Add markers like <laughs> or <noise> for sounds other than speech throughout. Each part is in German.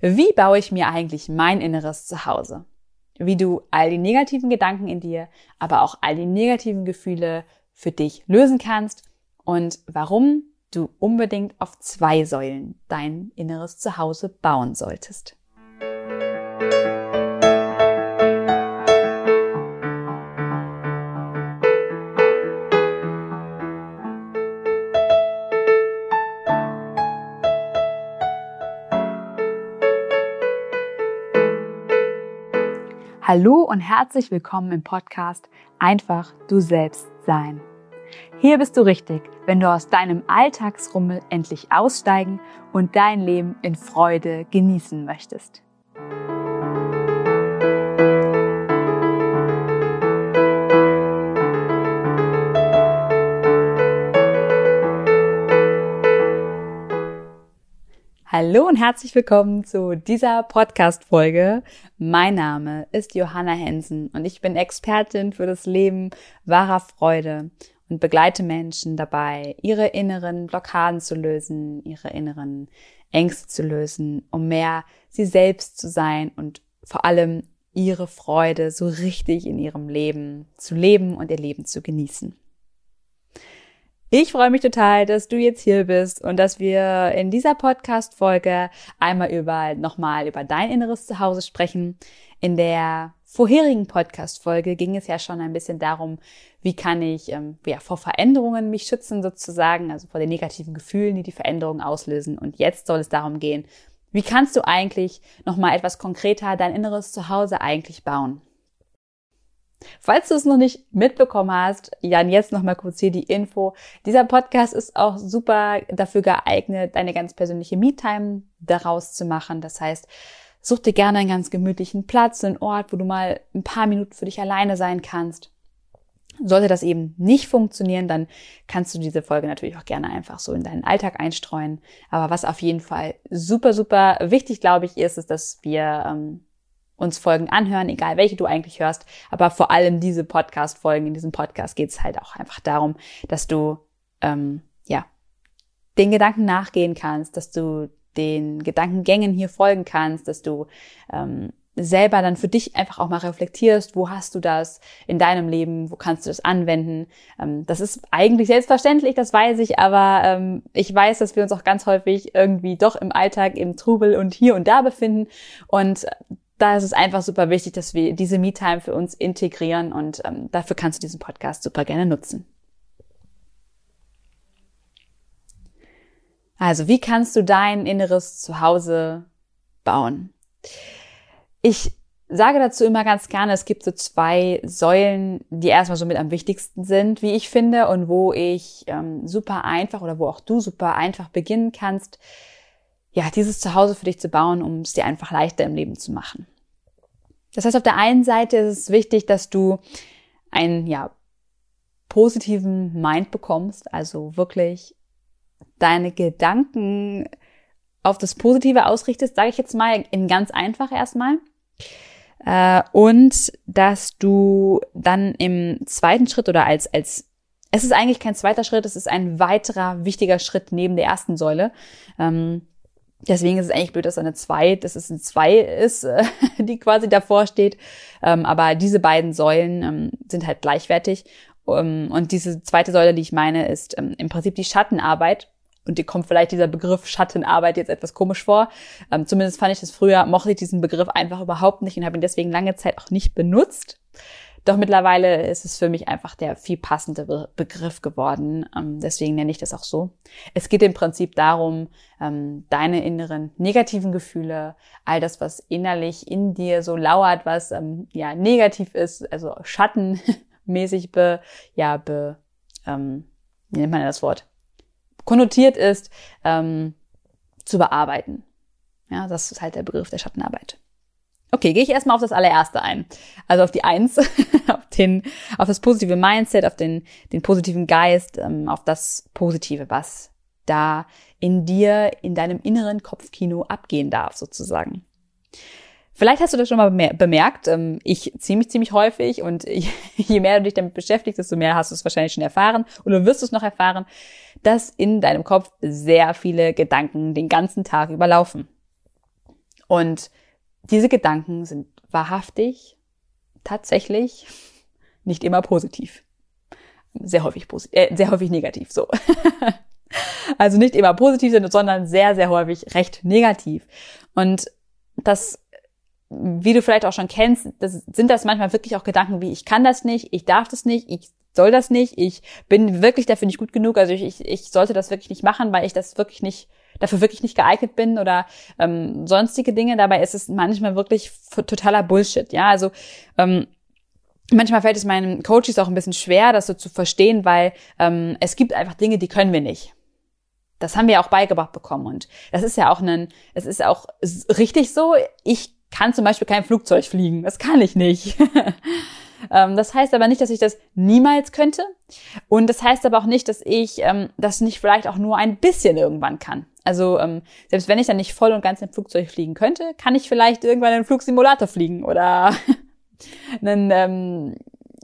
Wie baue ich mir eigentlich mein inneres Zuhause? Wie du all die negativen Gedanken in dir, aber auch all die negativen Gefühle für dich lösen kannst und warum du unbedingt auf zwei Säulen dein inneres Zuhause bauen solltest. Hallo und herzlich willkommen im Podcast Einfach du selbst sein. Hier bist du richtig, wenn du aus deinem Alltagsrummel endlich aussteigen und dein Leben in Freude genießen möchtest. Hallo und herzlich willkommen zu dieser Podcast-Folge. Mein Name ist Johanna Hensen und ich bin Expertin für das Leben wahrer Freude und begleite Menschen dabei, ihre inneren Blockaden zu lösen, ihre inneren Ängste zu lösen, um mehr sie selbst zu sein und vor allem ihre Freude so richtig in ihrem Leben zu leben und ihr Leben zu genießen. Ich freue mich total, dass du jetzt hier bist und dass wir in dieser Podcast-Folge einmal über, nochmal über dein inneres Zuhause sprechen. In der vorherigen Podcast-Folge ging es ja schon ein bisschen darum, wie kann ich ähm, ja, vor Veränderungen mich schützen sozusagen, also vor den negativen Gefühlen, die die Veränderungen auslösen. Und jetzt soll es darum gehen, wie kannst du eigentlich nochmal etwas konkreter dein inneres Zuhause eigentlich bauen? Falls du es noch nicht mitbekommen hast, Jan, jetzt noch mal kurz hier die Info. Dieser Podcast ist auch super dafür geeignet, deine ganz persönliche Me-Time daraus zu machen. Das heißt, such dir gerne einen ganz gemütlichen Platz, einen Ort, wo du mal ein paar Minuten für dich alleine sein kannst. Sollte das eben nicht funktionieren, dann kannst du diese Folge natürlich auch gerne einfach so in deinen Alltag einstreuen. Aber was auf jeden Fall super, super wichtig, glaube ich, ist, ist, dass wir ähm, uns Folgen anhören, egal welche du eigentlich hörst. Aber vor allem diese Podcast-Folgen, in diesem Podcast geht es halt auch einfach darum, dass du ähm, ja den Gedanken nachgehen kannst, dass du den Gedankengängen hier folgen kannst, dass du ähm, selber dann für dich einfach auch mal reflektierst, wo hast du das in deinem Leben, wo kannst du das anwenden. Ähm, das ist eigentlich selbstverständlich, das weiß ich, aber ähm, ich weiß, dass wir uns auch ganz häufig irgendwie doch im Alltag im Trubel und hier und da befinden und da ist es einfach super wichtig, dass wir diese Me-Time für uns integrieren und ähm, dafür kannst du diesen Podcast super gerne nutzen. Also, wie kannst du dein inneres Zuhause bauen? Ich sage dazu immer ganz gerne, es gibt so zwei Säulen, die erstmal so mit am wichtigsten sind, wie ich finde, und wo ich ähm, super einfach oder wo auch du super einfach beginnen kannst, ja, dieses Zuhause für dich zu bauen, um es dir einfach leichter im Leben zu machen. Das heißt, auf der einen Seite ist es wichtig, dass du einen, ja, positiven Mind bekommst, also wirklich deine Gedanken auf das Positive ausrichtest, sage ich jetzt mal in ganz einfach erstmal. Äh, und dass du dann im zweiten Schritt oder als, als es ist eigentlich kein zweiter Schritt, es ist ein weiterer wichtiger Schritt neben der ersten Säule. Ähm, Deswegen ist es eigentlich blöd, dass eine 2, dass es ein 2 ist, äh, <laughs> die quasi davor steht. Ähm, aber diese beiden Säulen ähm, sind halt gleichwertig. Ähm, und diese zweite Säule, die ich meine, ist im Prinzip die Schattenarbeit. Und dir kommt vielleicht dieser Begriff Schattenarbeit jetzt etwas komisch vor. zumindest fand ich das früher, mochte ich diesen Begriff einfach überhaupt nicht und habe ihn deswegen lange Zeit auch nicht benutzt. Doch mittlerweile ist es für mich einfach der viel passende Be Begriff geworden. Ähm, deswegen nenne ich das auch so. Es geht im Prinzip darum, ähm, deine inneren negativen Gefühle, all das, was innerlich in dir so lauert, was ähm, ja negativ ist, also schattenmäßig be, ja, be, ähm, wie nennt man das Wort? Konnotiert ist, ähm, zu bearbeiten. Ja, das ist halt der Begriff der Schattenarbeit. Okay, gehe ich erstmal auf das allererste ein. Also auf die Eins, <laughs> auf, den, auf das positive Mindset, auf den, den positiven Geist, ähm, auf das Positive, was da in dir, in deinem inneren Kopfkino abgehen darf, sozusagen. Vielleicht hast du das schon mal bemerkt. Ähm, ich ziemlich, ziemlich häufig und <laughs> je mehr du dich damit beschäftigst, desto mehr hast du es wahrscheinlich schon erfahren wirst du es noch erfahren, dass in deinem Kopf sehr viele Gedanken den ganzen Tag überlaufen. Und diese Gedanken sind wahrhaftig, tatsächlich <laughs> nicht immer positiv. Sehr häufig positiv, äh, sehr häufig negativ, so. <laughs> also nicht immer positiv sind, sondern sehr, sehr häufig recht negativ. Und das, wie du vielleicht auch schon kennst, das, sind das manchmal wirklich auch Gedanken wie, ich kann das nicht, ich darf das nicht, ich soll das nicht, ich bin wirklich dafür nicht gut genug, also ich, ich, ich sollte das wirklich nicht machen, weil ich das wirklich nicht dafür wirklich nicht geeignet bin oder ähm, sonstige Dinge. Dabei ist es manchmal wirklich totaler Bullshit. Ja, also ähm, manchmal fällt es meinen Coaches auch ein bisschen schwer, das so zu verstehen, weil ähm, es gibt einfach Dinge, die können wir nicht. Das haben wir auch beigebracht bekommen und das ist ja auch ein, es ist auch richtig so. Ich kann zum Beispiel kein Flugzeug fliegen, das kann ich nicht. <laughs> Ähm, das heißt aber nicht, dass ich das niemals könnte. Und das heißt aber auch nicht, dass ich ähm, das nicht vielleicht auch nur ein bisschen irgendwann kann. Also ähm, selbst wenn ich dann nicht voll und ganz im Flugzeug fliegen könnte, kann ich vielleicht irgendwann einen Flugsimulator fliegen oder <laughs> einen, ähm,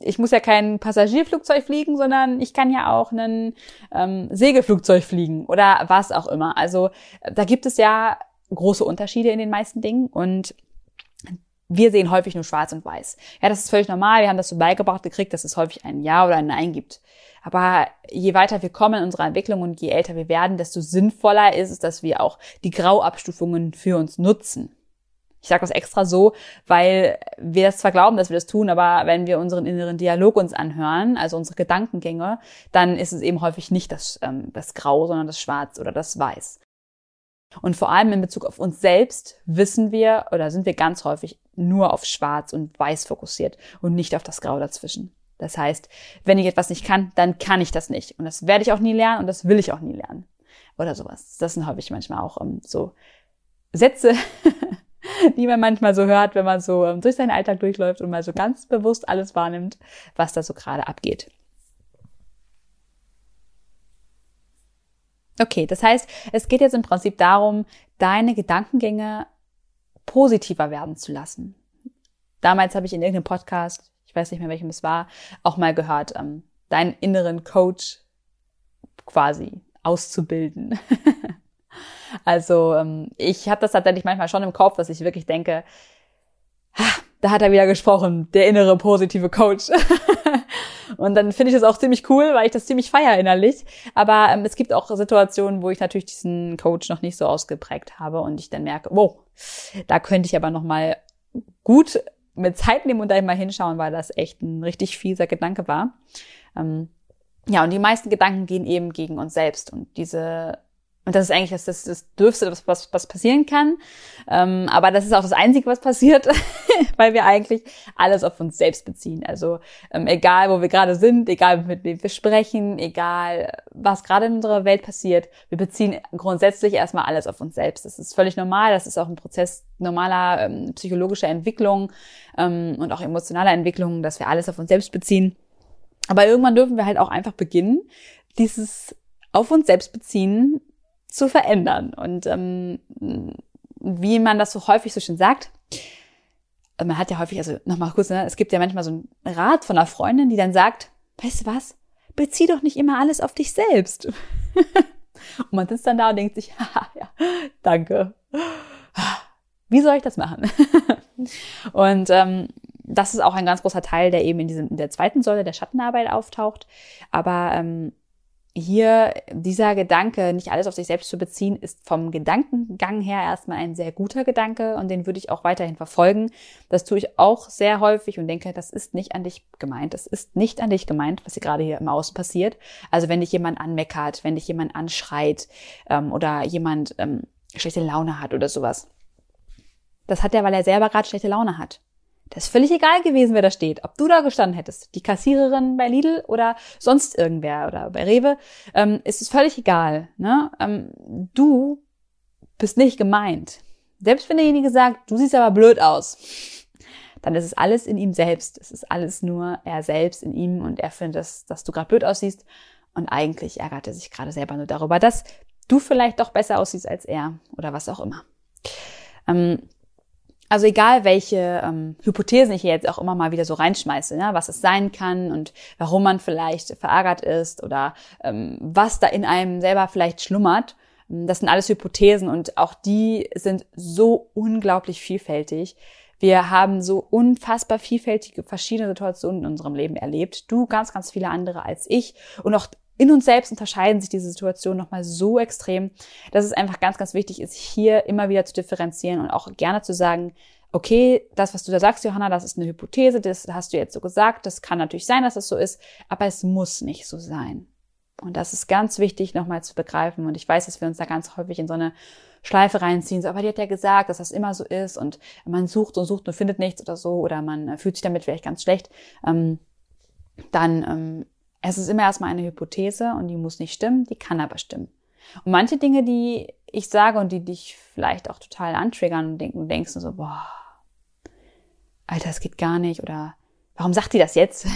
ich muss ja kein Passagierflugzeug fliegen, sondern ich kann ja auch einen ähm, Segelflugzeug fliegen oder was auch immer. Also da gibt es ja große Unterschiede in den meisten Dingen und wir sehen häufig nur schwarz und weiß. Ja, das ist völlig normal. Wir haben das so beigebracht gekriegt, dass es häufig ein Ja oder ein Nein gibt. Aber je weiter wir kommen in unserer Entwicklung und je älter wir werden, desto sinnvoller ist es, dass wir auch die Grauabstufungen für uns nutzen. Ich sage das extra so, weil wir das zwar glauben, dass wir das tun, aber wenn wir unseren inneren Dialog uns anhören, also unsere Gedankengänge, dann ist es eben häufig nicht das, ähm, das Grau, sondern das Schwarz oder das Weiß. Und vor allem in Bezug auf uns selbst wissen wir oder sind wir ganz häufig nur auf Schwarz und Weiß fokussiert und nicht auf das Grau dazwischen. Das heißt, wenn ich etwas nicht kann, dann kann ich das nicht. Und das werde ich auch nie lernen und das will ich auch nie lernen. Oder sowas. Das sind häufig manchmal auch um, ähm, so Sätze, <laughs> die man manchmal so hört, wenn man so um, ähm, durch seinen Alltag durchläuft und mal so ganz bewusst alles wahrnimmt, was da so gerade abgeht. Okay, das heißt, es geht jetzt im Prinzip darum, deine Gedankengänge positiver werden zu lassen. Damals habe ich in irgendeinem Podcast, ich weiß nicht mehr welchem es war, auch mal gehört, ähm, deinen inneren Coach quasi auszubilden. <laughs> also ähm, ich habe das tatsächlich manchmal schon im Kopf, dass ich wirklich denke, da hat er wieder gesprochen, der innere positive Coach. <laughs> und dann finde ich das auch ziemlich cool, weil ich das ziemlich feier innerlich. Aber ähm, es gibt auch Situationen, wo ich natürlich diesen Coach noch nicht so ausgeprägt habe und ich dann merke, wow, da könnte ich aber noch mal gut mit Zeit nehmen und da mal hinschauen, weil das echt ein richtig fieser Gedanke war. Ähm, ja, und die meisten Gedanken gehen eben gegen uns selbst und diese und das ist eigentlich das, das, das Dürfste, was, was, was passieren kann. Ähm, aber das ist auch das Einzige, was passiert, <laughs> weil wir eigentlich alles auf uns selbst beziehen. Also ähm, egal, wo wir gerade sind, egal, mit wem wir sprechen, egal, was gerade in unserer Welt passiert, wir beziehen grundsätzlich erstmal alles auf uns selbst. Das ist völlig normal. Das ist auch ein Prozess normaler ähm, psychologischer Entwicklung ähm, und auch emotionaler Entwicklung, dass wir alles auf uns selbst beziehen. Aber irgendwann dürfen wir halt auch einfach beginnen, dieses auf uns selbst beziehen zu verändern. Und ähm, wie man das so häufig so schön sagt, man hat ja häufig, also nochmal kurz, ne, es gibt ja manchmal so einen Rat von einer Freundin, die dann sagt, weißt du was, bezieh doch nicht immer alles auf dich selbst. <laughs> und man sitzt dann da und denkt sich, <laughs> haha, ja, danke. Wie soll ich das machen? <laughs> und ähm, das ist auch ein ganz großer Teil, der eben in, diesem, in der zweiten Säule der Schattenarbeit auftaucht. Aber ähm, hier dieser Gedanke, nicht alles auf sich selbst zu beziehen, ist vom Gedankengang her erstmal ein sehr guter Gedanke und den würde ich auch weiterhin verfolgen. Das tue ich auch sehr häufig und denke, das ist nicht an dich gemeint. Das ist nicht an dich gemeint, was hier gerade hier im Außen passiert. Also wenn dich jemand anmeckert, wenn dich jemand anschreit ähm, oder jemand ähm, schlechte Laune hat oder sowas. Das hat er, weil er selber gerade schlechte Laune hat. Das ist völlig egal gewesen, wer da steht. Ob du da gestanden hättest, die Kassiererin bei Lidl oder sonst irgendwer oder bei Rewe, ähm, ist es völlig egal. Ne? Ähm, du bist nicht gemeint. Selbst wenn derjenige sagt, du siehst aber blöd aus, dann ist es alles in ihm selbst. Es ist alles nur er selbst in ihm und er findet, dass, dass du gerade blöd aussiehst. Und eigentlich ärgert er sich gerade selber nur darüber, dass du vielleicht doch besser aussiehst als er oder was auch immer. Ähm, also egal, welche ähm, Hypothesen ich hier jetzt auch immer mal wieder so reinschmeiße, ne, was es sein kann und warum man vielleicht verärgert ist oder ähm, was da in einem selber vielleicht schlummert, Das sind alles Hypothesen und auch die sind so unglaublich vielfältig. Wir haben so unfassbar vielfältige verschiedene Situationen in unserem Leben erlebt. Du ganz, ganz viele andere als ich. Und auch in uns selbst unterscheiden sich diese Situationen nochmal so extrem, dass es einfach ganz, ganz wichtig ist, hier immer wieder zu differenzieren und auch gerne zu sagen, okay, das, was du da sagst, Johanna, das ist eine Hypothese, das hast du jetzt so gesagt, das kann natürlich sein, dass das so ist, aber es muss nicht so sein. Und das ist ganz wichtig nochmal zu begreifen. Und ich weiß, dass wir uns da ganz häufig in so eine Schleife reinziehen, so, aber die hat ja gesagt, dass das immer so ist und man sucht und sucht und findet nichts oder so oder man fühlt sich damit vielleicht ganz schlecht. Ähm, dann ähm, es ist immer erstmal eine Hypothese und die muss nicht stimmen, die kann aber stimmen. Und manche Dinge, die ich sage und die dich vielleicht auch total antriggern und denken, denkst du so, boah, Alter, das geht gar nicht oder warum sagt die das jetzt?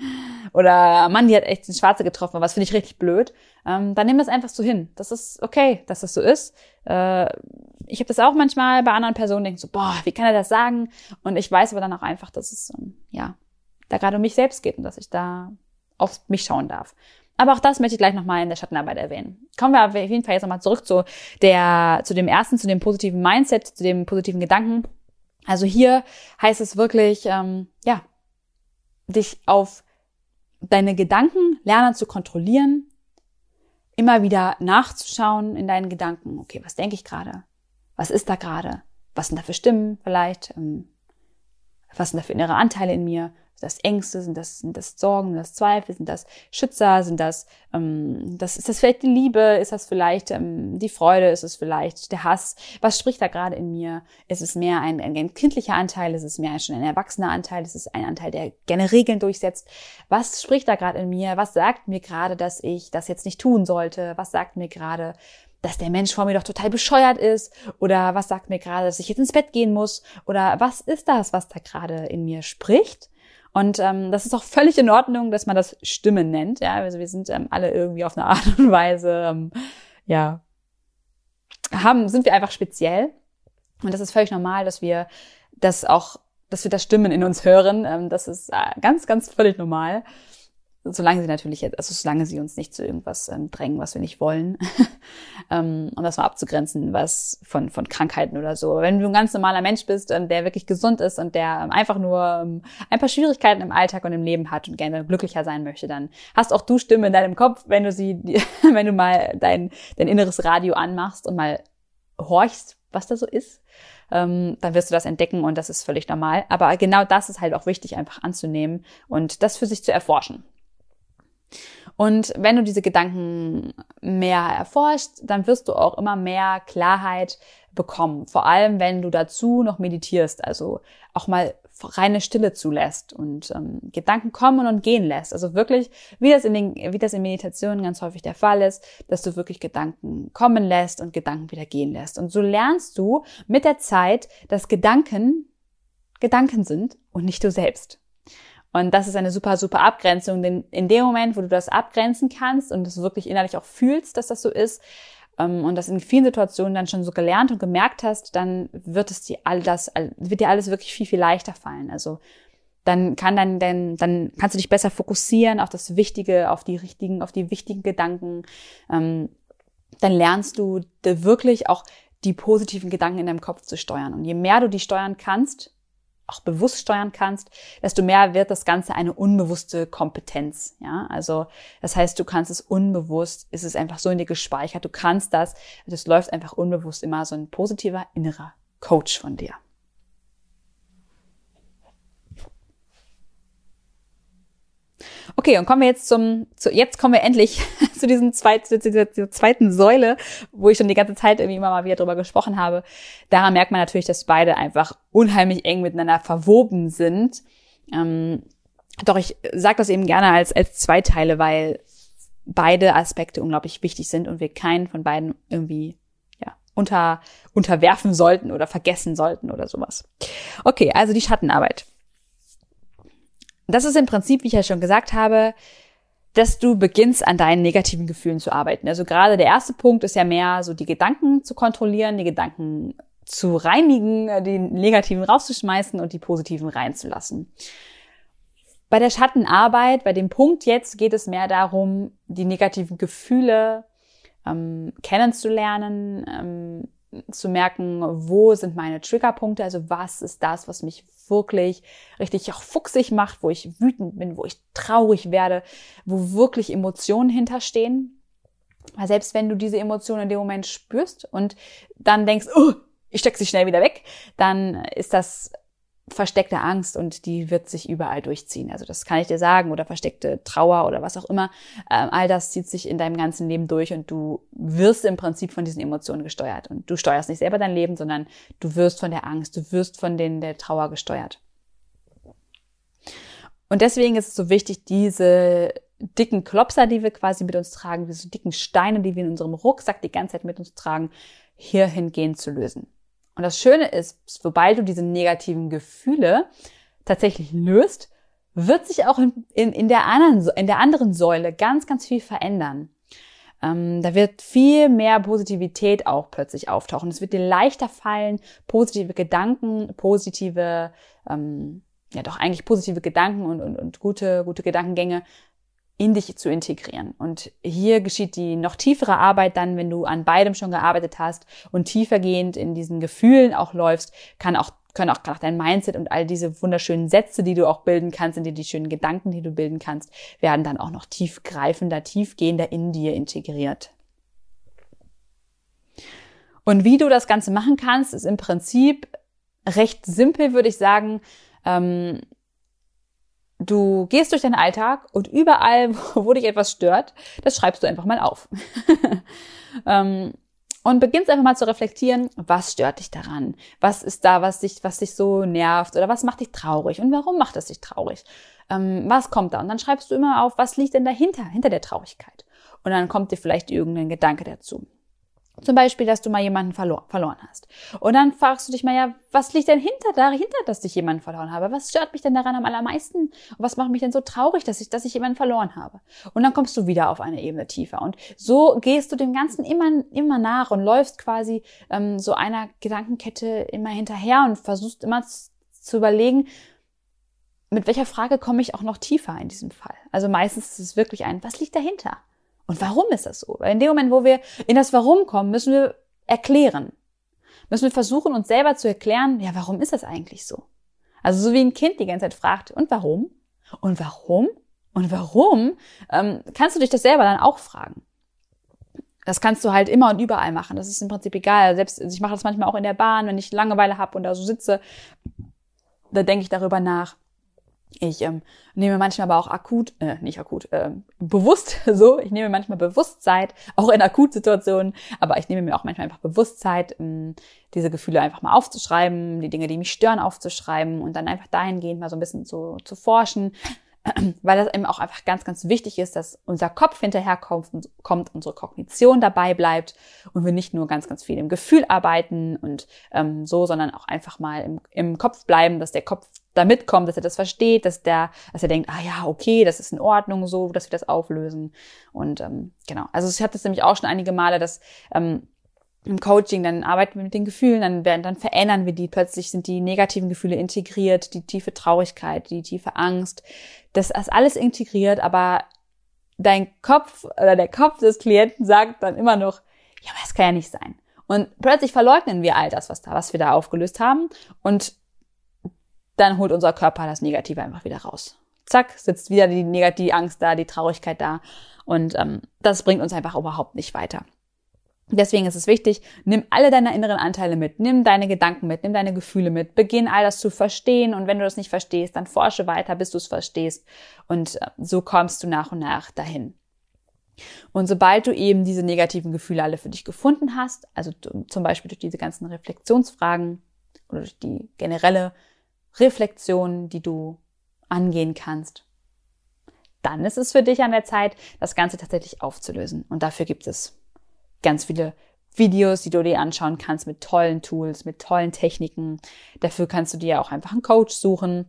<laughs> oder Mann, die hat echt den Schwarze getroffen, was finde ich richtig blöd. Ähm, dann nimm das einfach so hin. Das ist okay, dass das so ist. Äh, ich habe das auch manchmal bei anderen Personen, denken so, boah, wie kann er das sagen? Und ich weiß aber dann auch einfach, dass es, ähm, ja, da gerade um mich selbst geht und dass ich da auf mich schauen darf. Aber auch das möchte ich gleich nochmal in der Schattenarbeit erwähnen. Kommen wir auf jeden Fall jetzt nochmal zurück zu der, zu dem ersten, zu dem positiven Mindset, zu dem positiven Gedanken. Also hier heißt es wirklich, ähm, ja, dich auf deine Gedanken lernen zu kontrollieren, immer wieder nachzuschauen in deinen Gedanken. Okay, was denke ich gerade? Was ist da gerade? Was sind da für Stimmen vielleicht? Ähm, was sind da für innere Anteile in mir? Das Ängste? Sind das, sind das Sorgen? Sind das Zweifel? Sind das Schützer? Sind das, ähm, das, ist das vielleicht die Liebe? Ist das vielleicht ähm, die Freude? Ist es vielleicht der Hass? Was spricht da gerade in mir? Ist es mehr ein, ein kindlicher Anteil? Ist es mehr schon ein erwachsener Anteil? Ist es ein Anteil, der gerne Regeln durchsetzt? Was spricht da gerade in mir? Was sagt mir gerade, dass ich das jetzt nicht tun sollte? Was sagt mir gerade, dass der Mensch vor mir doch total bescheuert ist oder was sagt mir gerade, dass ich jetzt ins Bett gehen muss oder was ist das, was da gerade in mir spricht und ähm, das ist auch völlig in Ordnung, dass man das Stimmen nennt. Ja, also wir sind ähm, alle irgendwie auf eine Art und Weise, ähm, ja, haben, sind wir einfach speziell. Und das ist völlig normal, dass wir das auch, dass wir das Stimmen in uns hören. Ähm, das ist äh, ganz, ganz völlig normal solange sie natürlich jetzt, also solange sie uns nicht zu irgendwas ähm, drängen, was wir nicht wollen, <laughs> ähm, um das mal abzugrenzen, was von von Krankheiten oder so. Wenn du ein ganz normaler Mensch bist, ähm, der wirklich gesund ist und der ähm, einfach nur ähm, ein paar Schwierigkeiten im Alltag und im Leben hat und gerne glücklicher sein möchte, dann hast auch du Stimme in deinem Kopf, wenn du sie, <laughs> wenn du mal dein dein inneres Radio anmachst und mal horchst, was da so ist. Ähm, dann wirst du das entdecken und das ist völlig normal. Aber genau das ist halt auch wichtig, einfach anzunehmen und das für sich zu erforschen. Und wenn du diese Gedanken mehr erforscht, dann wirst du auch immer mehr Klarheit bekommen. Vor allem, wenn du dazu noch meditierst, also auch mal reine Stille zulässt und ähm, Gedanken kommen und gehen lässt. Also wirklich, wie das in den, wie das in Meditationen ganz häufig der Fall ist, dass du wirklich Gedanken kommen lässt und Gedanken wieder gehen lässt. Und so lernst du mit der Zeit, dass Gedanken Gedanken sind und nicht du selbst. Und das ist eine super, super Abgrenzung, denn in dem Moment, wo du das abgrenzen kannst und es wirklich innerlich auch fühlst, dass das so ist, ähm, und das in vielen Situationen dann schon so gelernt und gemerkt hast, dann wird es dir all das, wird dir alles wirklich viel, viel leichter fallen. Also, dann kann dann, dann, dann kannst du dich besser fokussieren auf das Wichtige, auf die richtigen, auf die wichtigen Gedanken. Ähm, dann lernst du wirklich auch die positiven Gedanken in deinem Kopf zu steuern. Und je mehr du die steuern kannst, auch bewusst steuern kannst, desto mehr wird das Ganze eine unbewusste Kompetenz. Ja, also das heißt, du kannst es unbewusst, ist es einfach so in dir gespeichert. Du kannst das, das läuft einfach unbewusst immer so ein positiver innerer Coach von dir. Okay, und kommen wir jetzt zum, zu, jetzt kommen wir endlich <laughs> zu diesem zweit, zu dieser, dieser zweiten Säule, wo ich schon die ganze Zeit irgendwie immer mal wieder drüber gesprochen habe. Daran merkt man natürlich, dass beide einfach unheimlich eng miteinander verwoben sind. Ähm, doch ich sage das eben gerne als, als zwei Teile, weil beide Aspekte unglaublich wichtig sind und wir keinen von beiden irgendwie ja, unter, unterwerfen sollten oder vergessen sollten oder sowas. Okay, also die Schattenarbeit das ist im Prinzip, wie ich ja schon gesagt habe, dass du beginnst, an deinen negativen Gefühlen zu arbeiten. Also gerade der erste Punkt ist ja mehr so die Gedanken zu kontrollieren, die Gedanken zu reinigen, die negativen rauszuschmeißen und die positiven reinzulassen. Bei der Schattenarbeit, bei dem Punkt jetzt geht es mehr darum, die negativen Gefühle ähm, kennenzulernen, ähm, zu merken, wo sind meine Triggerpunkte, also was ist das, was mich wirklich richtig auch fuchsig macht, wo ich wütend bin, wo ich traurig werde, wo wirklich Emotionen hinterstehen. Weil selbst wenn du diese Emotionen in dem Moment spürst und dann denkst, oh, ich steck sie schnell wieder weg, dann ist das versteckte Angst und die wird sich überall durchziehen. Also das kann ich dir sagen oder versteckte Trauer oder was auch immer. Ähm, all das zieht sich in deinem ganzen Leben durch und du wirst im Prinzip von diesen Emotionen gesteuert. Und du steuerst nicht selber dein Leben, sondern du wirst von der Angst, du wirst von den, der Trauer gesteuert. Und deswegen ist es so wichtig, diese dicken Klopser, die wir quasi mit uns tragen, diese dicken Steine, die wir in unserem Rucksack die ganze Zeit mit uns tragen, hier hingehend zu lösen. Und das Schöne ist, sobald du diese negativen Gefühle tatsächlich löst, wird sich auch in, in, in, der, anderen, in der anderen Säule ganz, ganz viel verändern. Ähm, da wird viel mehr Positivität auch plötzlich auftauchen. Es wird dir leichter fallen, positive Gedanken, positive, ähm, ja doch eigentlich positive Gedanken und, und, und gute, gute Gedankengänge in dich zu integrieren. Und hier geschieht die noch tiefere Arbeit dann, wenn du an beidem schon gearbeitet hast und tiefergehend in diesen Gefühlen auch läufst, kann auch können auch, auch dein Mindset und all diese wunderschönen Sätze, die du auch bilden kannst, in dir die schönen Gedanken, die du bilden kannst, werden dann auch noch tiefgreifender, tiefgehender in dir integriert. Und wie du das Ganze machen kannst, ist im Prinzip recht simpel, würde ich sagen. Ähm, Du gehst durch deinen Alltag und überall, <laughs> wo dich etwas stört, das schreibst du einfach mal auf. <laughs> ähm, und beginnst einfach mal zu reflektieren, was stört dich daran? Was ist da, was dich, was dich so nervt oder was macht dich traurig und warum macht es dich traurig? Ähm, was kommt da? Und dann schreibst du immer auf, was liegt denn dahinter, hinter der Traurigkeit? Und dann kommt dir vielleicht irgendein Gedanke dazu. Zum Beispiel, dass du mal jemanden verlor verloren hast. Und dann fragst du dich mal, ja, was liegt denn hinter, dahinter, dass ich jemanden verloren habe? Was stört mich denn daran am allermeisten? Und was macht mich denn so traurig, dass ich, dass ich jemanden verloren habe? Und dann kommst du wieder auf eine Ebene tiefer. Und so gehst du dem Ganzen immer, immer nach und läufst quasi ähm, so einer Gedankenkette immer hinterher und versuchst immer zu überlegen, mit welcher Frage komme ich auch noch tiefer in diesem Fall? Also meistens ist es wirklich ein, was liegt dahinter? Und warum ist das so? Weil in dem Moment, wo wir in das Warum kommen, müssen wir erklären. Müssen wir versuchen, uns selber zu erklären, ja, warum ist das eigentlich so? Also so wie ein Kind die ganze Zeit fragt, und warum? Und warum? Und warum? Ähm, kannst du dich das selber dann auch fragen. Das kannst du halt immer und überall machen. Das ist im Prinzip egal. Selbst also ich mache das manchmal auch in der Bahn, wenn ich Langeweile habe und da so sitze, da denke ich darüber nach. Ich ähm, nehme manchmal aber auch akut, äh, nicht akut, äh, bewusst <laughs> so, ich nehme manchmal bewusst Zeit, auch in Akutsituationen, aber ich nehme mir auch manchmal einfach bewusst Zeit, ähm, diese Gefühle einfach mal aufzuschreiben, die Dinge, die mich stören, aufzuschreiben und dann einfach dahingehend mal so ein bisschen zu, zu forschen, <clears throat> weil das eben auch einfach ganz, ganz wichtig ist, dass unser Kopf hinterherkommt und kommt, unsere Kognition dabei bleibt und wir nicht nur ganz, ganz viel im Gefühl arbeiten und ähm, so, sondern auch einfach mal im, im Kopf bleiben, dass der Kopf da mitkommt, dass er das versteht, dass der, dass er denkt, ah ja, okay, das ist in Ordnung, so, dass wir das auflösen. Und ähm, genau, also ich hatte es nämlich auch schon einige Male, dass ähm, im Coaching, dann arbeiten wir mit den Gefühlen, dann werden, dann verändern wir die. Plötzlich sind die negativen Gefühle integriert, die tiefe Traurigkeit, die tiefe Angst. Das ist alles integriert, aber dein Kopf oder der Kopf des Klienten sagt dann immer noch, ja, aber das kann ja nicht sein. Und plötzlich verleugnen wir all das, was da, was wir da aufgelöst haben. Und dann holt unser Körper das Negative einfach wieder raus. Zack, sitzt wieder die negative Angst da, die Traurigkeit da. Und ähm, das bringt uns einfach überhaupt nicht weiter. Deswegen ist es wichtig, nimm alle deine inneren Anteile mit, nimm deine Gedanken mit, nimm deine Gefühle mit, beginn all das zu verstehen und wenn du das nicht verstehst, dann forsche weiter, bis du es verstehst und äh, so kommst du nach und nach dahin. Und sobald du eben diese negativen Gefühle alle für dich gefunden hast, also zum Beispiel durch diese ganzen Reflexionsfragen oder durch die generelle Reflexion, die du angehen kannst, dann ist es für dich an der Zeit, das Ganze tatsächlich aufzulösen. Und dafür gibt es ganz viele Videos, die du dir anschauen kannst mit tollen Tools, mit tollen Techniken. Dafür kannst du dir auch einfach einen Coach suchen.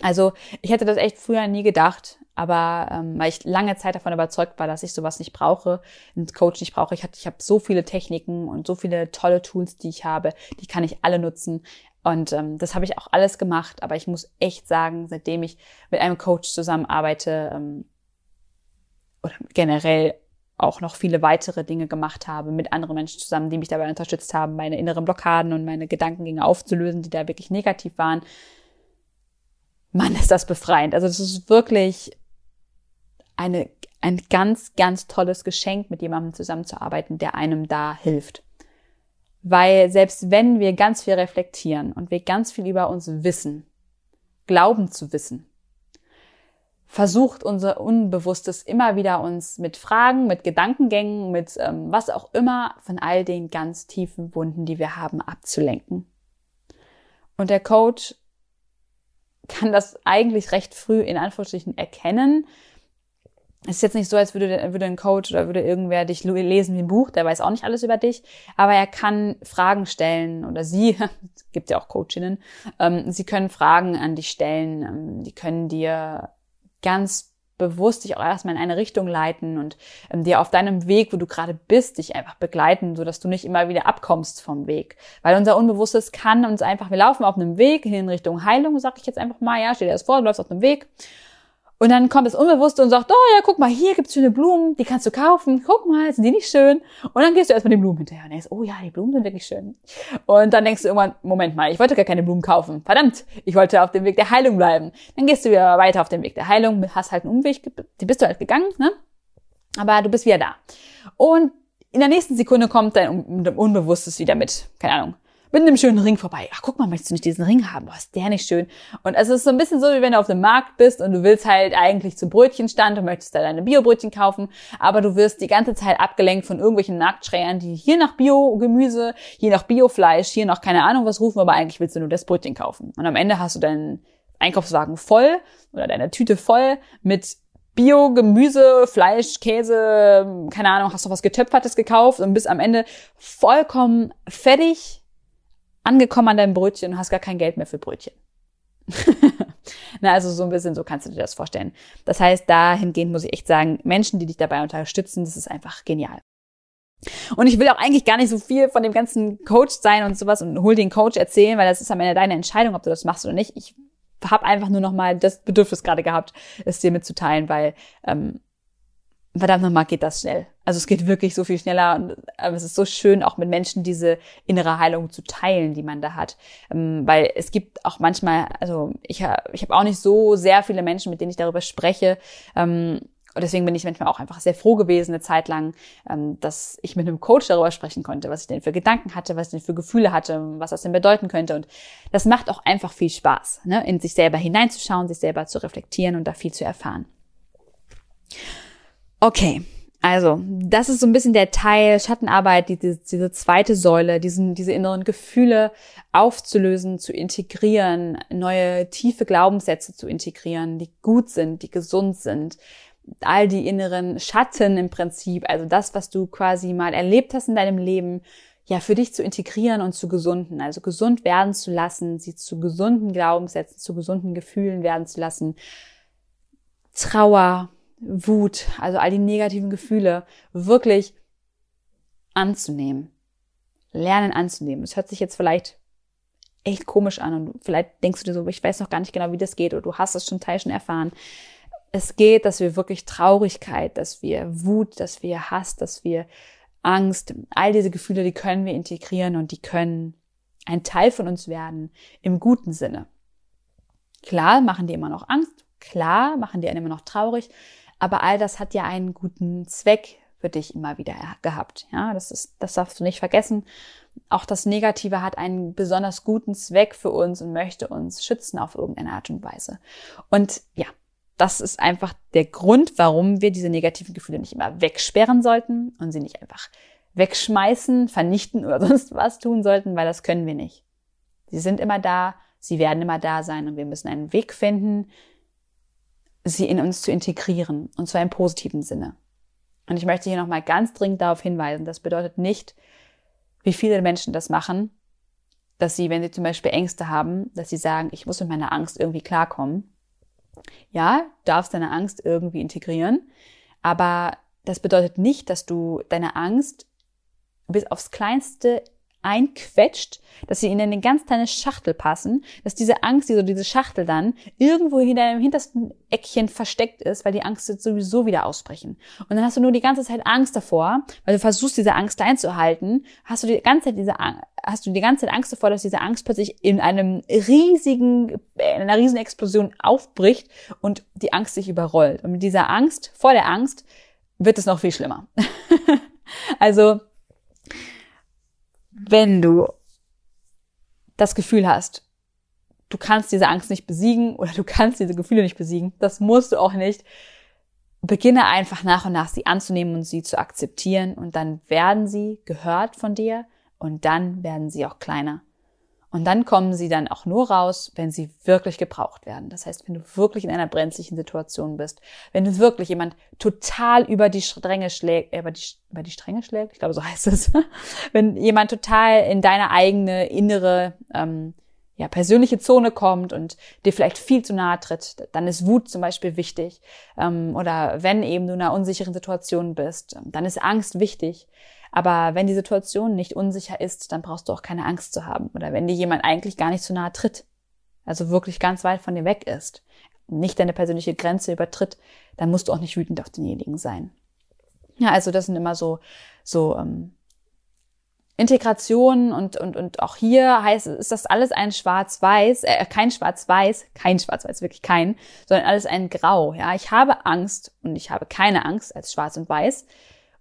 Also ich hätte das echt früher nie gedacht, aber ähm, weil ich lange Zeit davon überzeugt war, dass ich sowas nicht brauche, einen Coach nicht brauche. Ich, hatte, ich habe so viele Techniken und so viele tolle Tools, die ich habe, die kann ich alle nutzen. Und ähm, das habe ich auch alles gemacht, aber ich muss echt sagen, seitdem ich mit einem Coach zusammenarbeite ähm, oder generell auch noch viele weitere Dinge gemacht habe mit anderen Menschen zusammen, die mich dabei unterstützt haben, meine inneren Blockaden und meine Gedankengänge aufzulösen, die da wirklich negativ waren. Mann, ist das befreiend. Also das ist wirklich eine, ein ganz, ganz tolles Geschenk, mit jemandem zusammenzuarbeiten, der einem da hilft. Weil selbst wenn wir ganz viel reflektieren und wir ganz viel über uns wissen, glauben zu wissen, versucht unser Unbewusstes immer wieder uns mit Fragen, mit Gedankengängen, mit ähm, was auch immer von all den ganz tiefen Wunden, die wir haben, abzulenken. Und der Coach kann das eigentlich recht früh in Anführungsstrichen erkennen. Es ist jetzt nicht so, als würde, würde ein Coach oder würde irgendwer dich lesen wie ein Buch, der weiß auch nicht alles über dich, aber er kann Fragen stellen oder sie, <laughs> gibt ja auch Coachinnen, ähm, sie können Fragen an dich stellen, ähm, die können dir ganz bewusst dich auch erstmal in eine Richtung leiten und ähm, dir auf deinem Weg, wo du gerade bist, dich einfach begleiten, so dass du nicht immer wieder abkommst vom Weg. Weil unser Unbewusstes kann uns einfach, wir laufen auf einem Weg in Richtung Heilung, sag ich jetzt einfach mal, ja, stell dir das vor, du läufst auf einem Weg und dann kommt das Unbewusste und sagt, oh ja, guck mal, hier gibt's schöne Blumen, die kannst du kaufen. Guck mal, sind die nicht schön? Und dann gehst du erstmal den Blumen hinterher und denkst, oh ja, die Blumen sind wirklich schön. Und dann denkst du irgendwann, Moment mal, ich wollte gar keine Blumen kaufen. Verdammt, ich wollte auf dem Weg der Heilung bleiben. Dann gehst du wieder weiter auf dem Weg der Heilung, hast halt einen Umweg, die bist du halt gegangen, ne? Aber du bist wieder da. Und in der nächsten Sekunde kommt dein Unbewusstes wieder mit, keine Ahnung, mit einem schönen Ring vorbei. Ach, guck mal, möchtest du nicht diesen Ring haben? Boah, ist der nicht schön? Und es ist so ein bisschen so, wie wenn du auf dem Markt bist und du willst halt eigentlich zum Brötchenstand und möchtest da deine Biobrötchen kaufen, aber du wirst die ganze Zeit abgelenkt von irgendwelchen Marktschreiern, die hier nach Bio-Gemüse, hier nach Biofleisch, hier noch keine Ahnung was rufen, aber eigentlich willst du nur das Brötchen kaufen. Und am Ende hast du deinen Einkaufswagen voll oder deine Tüte voll mit Bio, Gemüse, Fleisch, Käse, keine Ahnung, hast du was getöpfertes gekauft und bist am Ende vollkommen fertig angekommen an deinem Brötchen und hast gar kein Geld mehr für Brötchen. <laughs> Na, also so ein bisschen so kannst du dir das vorstellen. Das heißt, dahingehend muss ich echt sagen, Menschen, die dich dabei unterstützen, das ist einfach genial. Und ich will auch eigentlich gar nicht so viel von dem ganzen Coach sein und sowas und hol den Coach erzählen, weil das ist am Ende deine Entscheidung, ob du das machst oder nicht. Ich habe einfach nur noch mal das Bedürfnis gerade gehabt, es dir mitzuteilen, weil ähm, verdammt nochmal geht das schnell. Also es geht wirklich so viel schneller und aber es ist so schön, auch mit Menschen diese innere Heilung zu teilen, die man da hat. Ähm, weil es gibt auch manchmal, also ich, ich habe auch nicht so sehr viele Menschen, mit denen ich darüber spreche. Ähm, und deswegen bin ich manchmal auch einfach sehr froh gewesen, eine Zeit lang, ähm, dass ich mit einem Coach darüber sprechen konnte, was ich denn für Gedanken hatte, was ich denn für Gefühle hatte, was das denn bedeuten könnte. Und das macht auch einfach viel Spaß, ne? in sich selber hineinzuschauen, sich selber zu reflektieren und da viel zu erfahren. Okay, also das ist so ein bisschen der Teil Schattenarbeit, diese, diese zweite Säule, diesen, diese inneren Gefühle aufzulösen, zu integrieren, neue tiefe Glaubenssätze zu integrieren, die gut sind, die gesund sind. All die inneren Schatten im Prinzip, also das, was du quasi mal erlebt hast in deinem Leben, ja, für dich zu integrieren und zu gesunden, also gesund werden zu lassen, sie zu gesunden Glaubenssätzen, zu gesunden Gefühlen werden zu lassen. Trauer, Wut, also all die negativen Gefühle wirklich anzunehmen. Lernen anzunehmen. Es hört sich jetzt vielleicht echt komisch an und vielleicht denkst du dir so, ich weiß noch gar nicht genau, wie das geht oder du hast es schon Teil schon erfahren. Es geht, dass wir wirklich Traurigkeit, dass wir Wut, dass wir Hass, dass wir Angst, all diese Gefühle, die können wir integrieren und die können ein Teil von uns werden im guten Sinne. Klar machen die immer noch Angst, klar machen die einen immer noch traurig, aber all das hat ja einen guten Zweck für dich immer wieder gehabt. Ja, das ist, das darfst du nicht vergessen. Auch das Negative hat einen besonders guten Zweck für uns und möchte uns schützen auf irgendeine Art und Weise. Und ja, das ist einfach der Grund, warum wir diese negativen Gefühle nicht immer wegsperren sollten und sie nicht einfach wegschmeißen, vernichten oder <laughs> sonst was tun sollten, weil das können wir nicht. Sie sind immer da, sie werden immer da sein und wir müssen einen Weg finden, sie in uns zu integrieren, und zwar im positiven Sinne. Und ich möchte hier nochmal ganz dringend darauf hinweisen, das bedeutet nicht, wie viele Menschen das machen, dass sie, wenn sie zum Beispiel Ängste haben, dass sie sagen, ich muss mit meiner Angst irgendwie klarkommen. Ja, darfst deine Angst irgendwie integrieren, aber das bedeutet nicht, dass du deine Angst bis aufs Kleinste einquetscht, dass sie in eine ganz kleine Schachtel passen, dass diese Angst, diese, diese Schachtel dann irgendwo hinter deinem hintersten Eckchen versteckt ist, weil die Angst wird sowieso wieder ausbrechen. Und dann hast du nur die ganze Zeit Angst davor, weil du versuchst, diese Angst einzuhalten, hast du die ganze Zeit diese hast du die ganze Zeit Angst davor, dass diese Angst plötzlich in einem riesigen, in einer riesigen Explosion aufbricht und die Angst sich überrollt. Und mit dieser Angst, vor der Angst, wird es noch viel schlimmer. <laughs> also, wenn du das Gefühl hast, du kannst diese Angst nicht besiegen <laughs> oder du kannst diese Gefühle nicht besiegen, das musst du auch nicht. Beginne einfach nach und nach sie anzunehmen und sie zu akzeptieren und dann werden sie gehört von dir und dann werden sie auch kleiner. Und dann kommen sie dann auch nur raus, wenn sie wirklich gebraucht werden. Das heißt, wenn du wirklich in einer brenzlichen Situation bist, wenn du wirklich jemand total über die Stränge schlägt, über die, über die Stränge schlägt, ich glaube, so <laughs> heißt es, wenn jemand total in deine eigene innere, ähm, ja, persönliche Zone kommt und dir vielleicht viel zu nahe tritt, dann ist Wut zum Beispiel wichtig. Ähm, oder wenn eben du in einer unsicheren Situation bist, dann ist Angst wichtig. Aber wenn die Situation nicht unsicher ist, dann brauchst du auch keine Angst zu haben. Oder wenn dir jemand eigentlich gar nicht zu nahe tritt, also wirklich ganz weit von dir weg ist, nicht deine persönliche Grenze übertritt, dann musst du auch nicht wütend auf denjenigen sein. Ja, also das sind immer so, so ähm, Integration und, und, und auch hier heißt, ist das alles ein Schwarz-Weiß, äh, kein Schwarz-Weiß, kein Schwarz-Weiß, wirklich kein, sondern alles ein Grau. Ja, ich habe Angst und ich habe keine Angst als Schwarz und Weiß.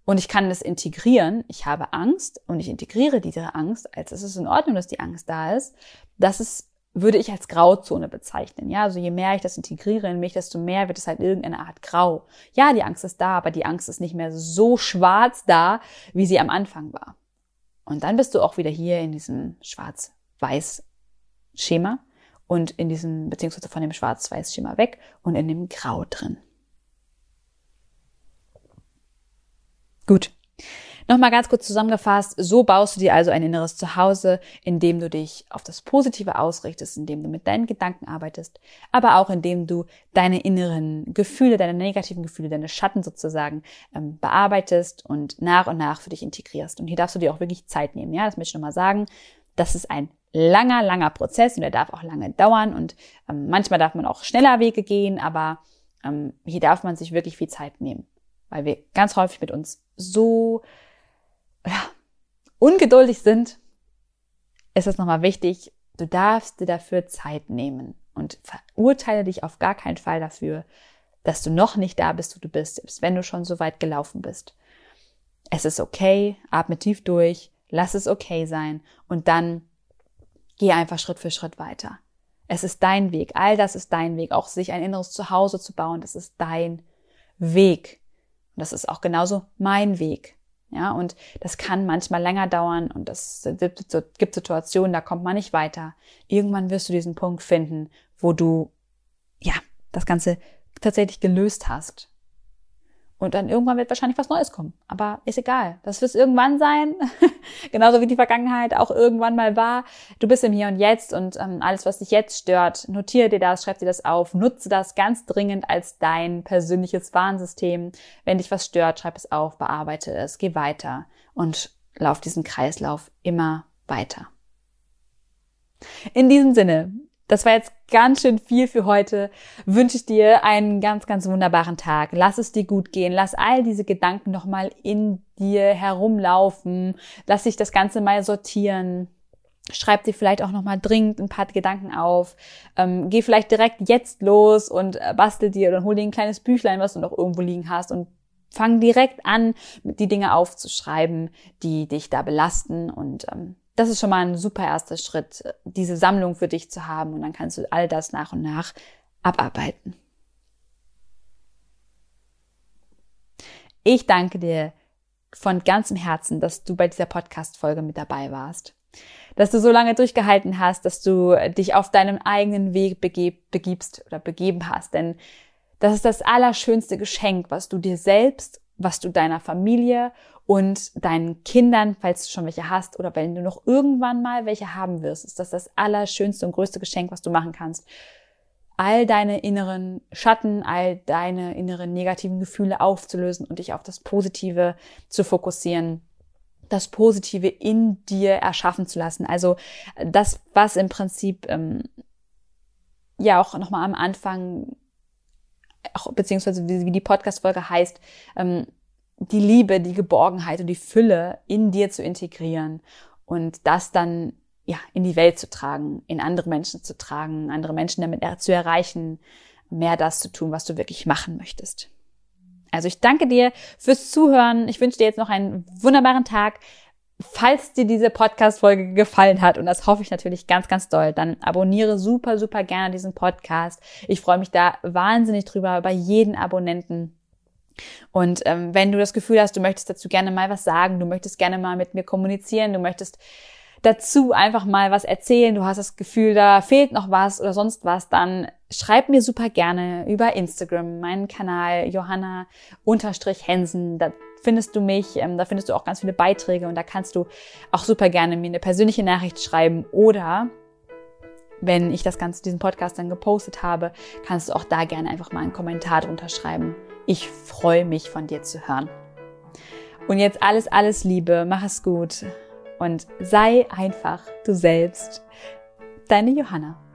Und ich kann das integrieren. Ich habe Angst und ich integriere diese Angst, als es ist in Ordnung, dass die Angst da ist. Das ist, würde ich als Grauzone bezeichnen. Ja, also je mehr ich das integriere in mich, desto mehr wird es halt irgendeine Art Grau. Ja, die Angst ist da, aber die Angst ist nicht mehr so schwarz da, wie sie am Anfang war. Und dann bist du auch wieder hier in diesem Schwarz-Weiß-Schema und in diesem, beziehungsweise von dem Schwarz-Weiß-Schema weg und in dem Grau drin. Gut. Nochmal ganz kurz zusammengefasst, so baust du dir also ein inneres Zuhause, indem du dich auf das Positive ausrichtest, indem du mit deinen Gedanken arbeitest, aber auch indem du deine inneren Gefühle, deine negativen Gefühle, deine Schatten sozusagen ähm, bearbeitest und nach und nach für dich integrierst. Und hier darfst du dir auch wirklich Zeit nehmen. Ja, das möchte ich nochmal sagen. Das ist ein langer, langer Prozess und der darf auch lange dauern und ähm, manchmal darf man auch schneller Wege gehen, aber ähm, hier darf man sich wirklich viel Zeit nehmen weil wir ganz häufig mit uns so ja, ungeduldig sind, ist es nochmal wichtig, du darfst dir dafür Zeit nehmen und verurteile dich auf gar keinen Fall dafür, dass du noch nicht da bist, wo du bist, selbst wenn du schon so weit gelaufen bist. Es ist okay, atme tief durch, lass es okay sein und dann geh einfach Schritt für Schritt weiter. Es ist dein Weg, all das ist dein Weg, auch sich ein inneres Zuhause zu bauen, das ist dein Weg. Und das ist auch genauso mein Weg. Ja, und das kann manchmal länger dauern und das gibt Situationen, da kommt man nicht weiter. Irgendwann wirst du diesen Punkt finden, wo du, ja, das Ganze tatsächlich gelöst hast. Und dann irgendwann wird wahrscheinlich was Neues kommen. Aber ist egal. Das wird irgendwann sein. <laughs> Genauso wie die Vergangenheit auch irgendwann mal war. Du bist im Hier und Jetzt und ähm, alles, was dich jetzt stört, notiere dir das, schreib dir das auf, nutze das ganz dringend als dein persönliches Warnsystem. Wenn dich was stört, schreib es auf, bearbeite es, geh weiter und lauf diesen Kreislauf immer weiter. In diesem Sinne, das war jetzt ganz schön viel für heute. Wünsche ich dir einen ganz, ganz wunderbaren Tag. Lass es dir gut gehen. Lass all diese Gedanken nochmal in dir herumlaufen. Lass dich das Ganze mal sortieren. Schreib dir vielleicht auch nochmal dringend ein paar Gedanken auf. Ähm, geh vielleicht direkt jetzt los und äh, bastel dir oder hol dir ein kleines Büchlein, was du noch irgendwo liegen hast und fang direkt an, die Dinge aufzuschreiben, die dich da belasten und ähm, das ist schon mal ein super erster Schritt, diese Sammlung für dich zu haben und dann kannst du all das nach und nach abarbeiten. Ich danke dir von ganzem Herzen, dass du bei dieser Podcast-Folge mit dabei warst. Dass du so lange durchgehalten hast, dass du dich auf deinem eigenen Weg begib, begibst oder begeben hast. Denn das ist das allerschönste Geschenk, was du dir selbst, was du deiner Familie und deinen Kindern, falls du schon welche hast oder wenn du noch irgendwann mal welche haben wirst, ist das das allerschönste und größte Geschenk, was du machen kannst. All deine inneren Schatten, all deine inneren negativen Gefühle aufzulösen und dich auf das Positive zu fokussieren. das Positive in dir erschaffen zu lassen. Also das, was im Prinzip ähm, ja auch nochmal am Anfang, beziehungsweise wie, die Podcast-Folge heißt, ähm, die Liebe, die Geborgenheit und die Fülle in dir zu integrieren und das dann ja in die Welt zu tragen, in andere Menschen zu tragen, andere Menschen damit zu erreichen, mehr das zu tun, was du wirklich machen möchtest. Also ich danke dir fürs Zuhören. Ich wünsche dir jetzt noch einen wunderbaren Tag. Falls dir diese Podcast-Folge gefallen hat, und das hoffe ich natürlich ganz, ganz doll, dann abonniere super, super gerne diesen Podcast. Ich freue mich da wahnsinnig drüber, über jeden Abonnenten. Und ähm, wenn du das Gefühl hast, du möchtest dazu gerne mal was sagen, du möchtest gerne mal mit mir kommunizieren, du möchtest dazu einfach mal was erzählen, du hast das Gefühl, da fehlt noch was oder sonst was, dann schreib mir super gerne über Instagram, meinen Kanal Johanna-Hensen. Findest du mich, ähm, da findest du auch ganz viele Beiträge und da kannst du auch super gerne mir eine persönliche Nachricht schreiben oder wenn ich das Ganze, diesen Podcast dann gepostet habe, kannst du auch da gerne einfach mal einen Kommentar drunter schreiben. Ich freue mich von dir zu hören. Und jetzt alles, alles Liebe, mach es gut und sei einfach du selbst. Deine Johanna.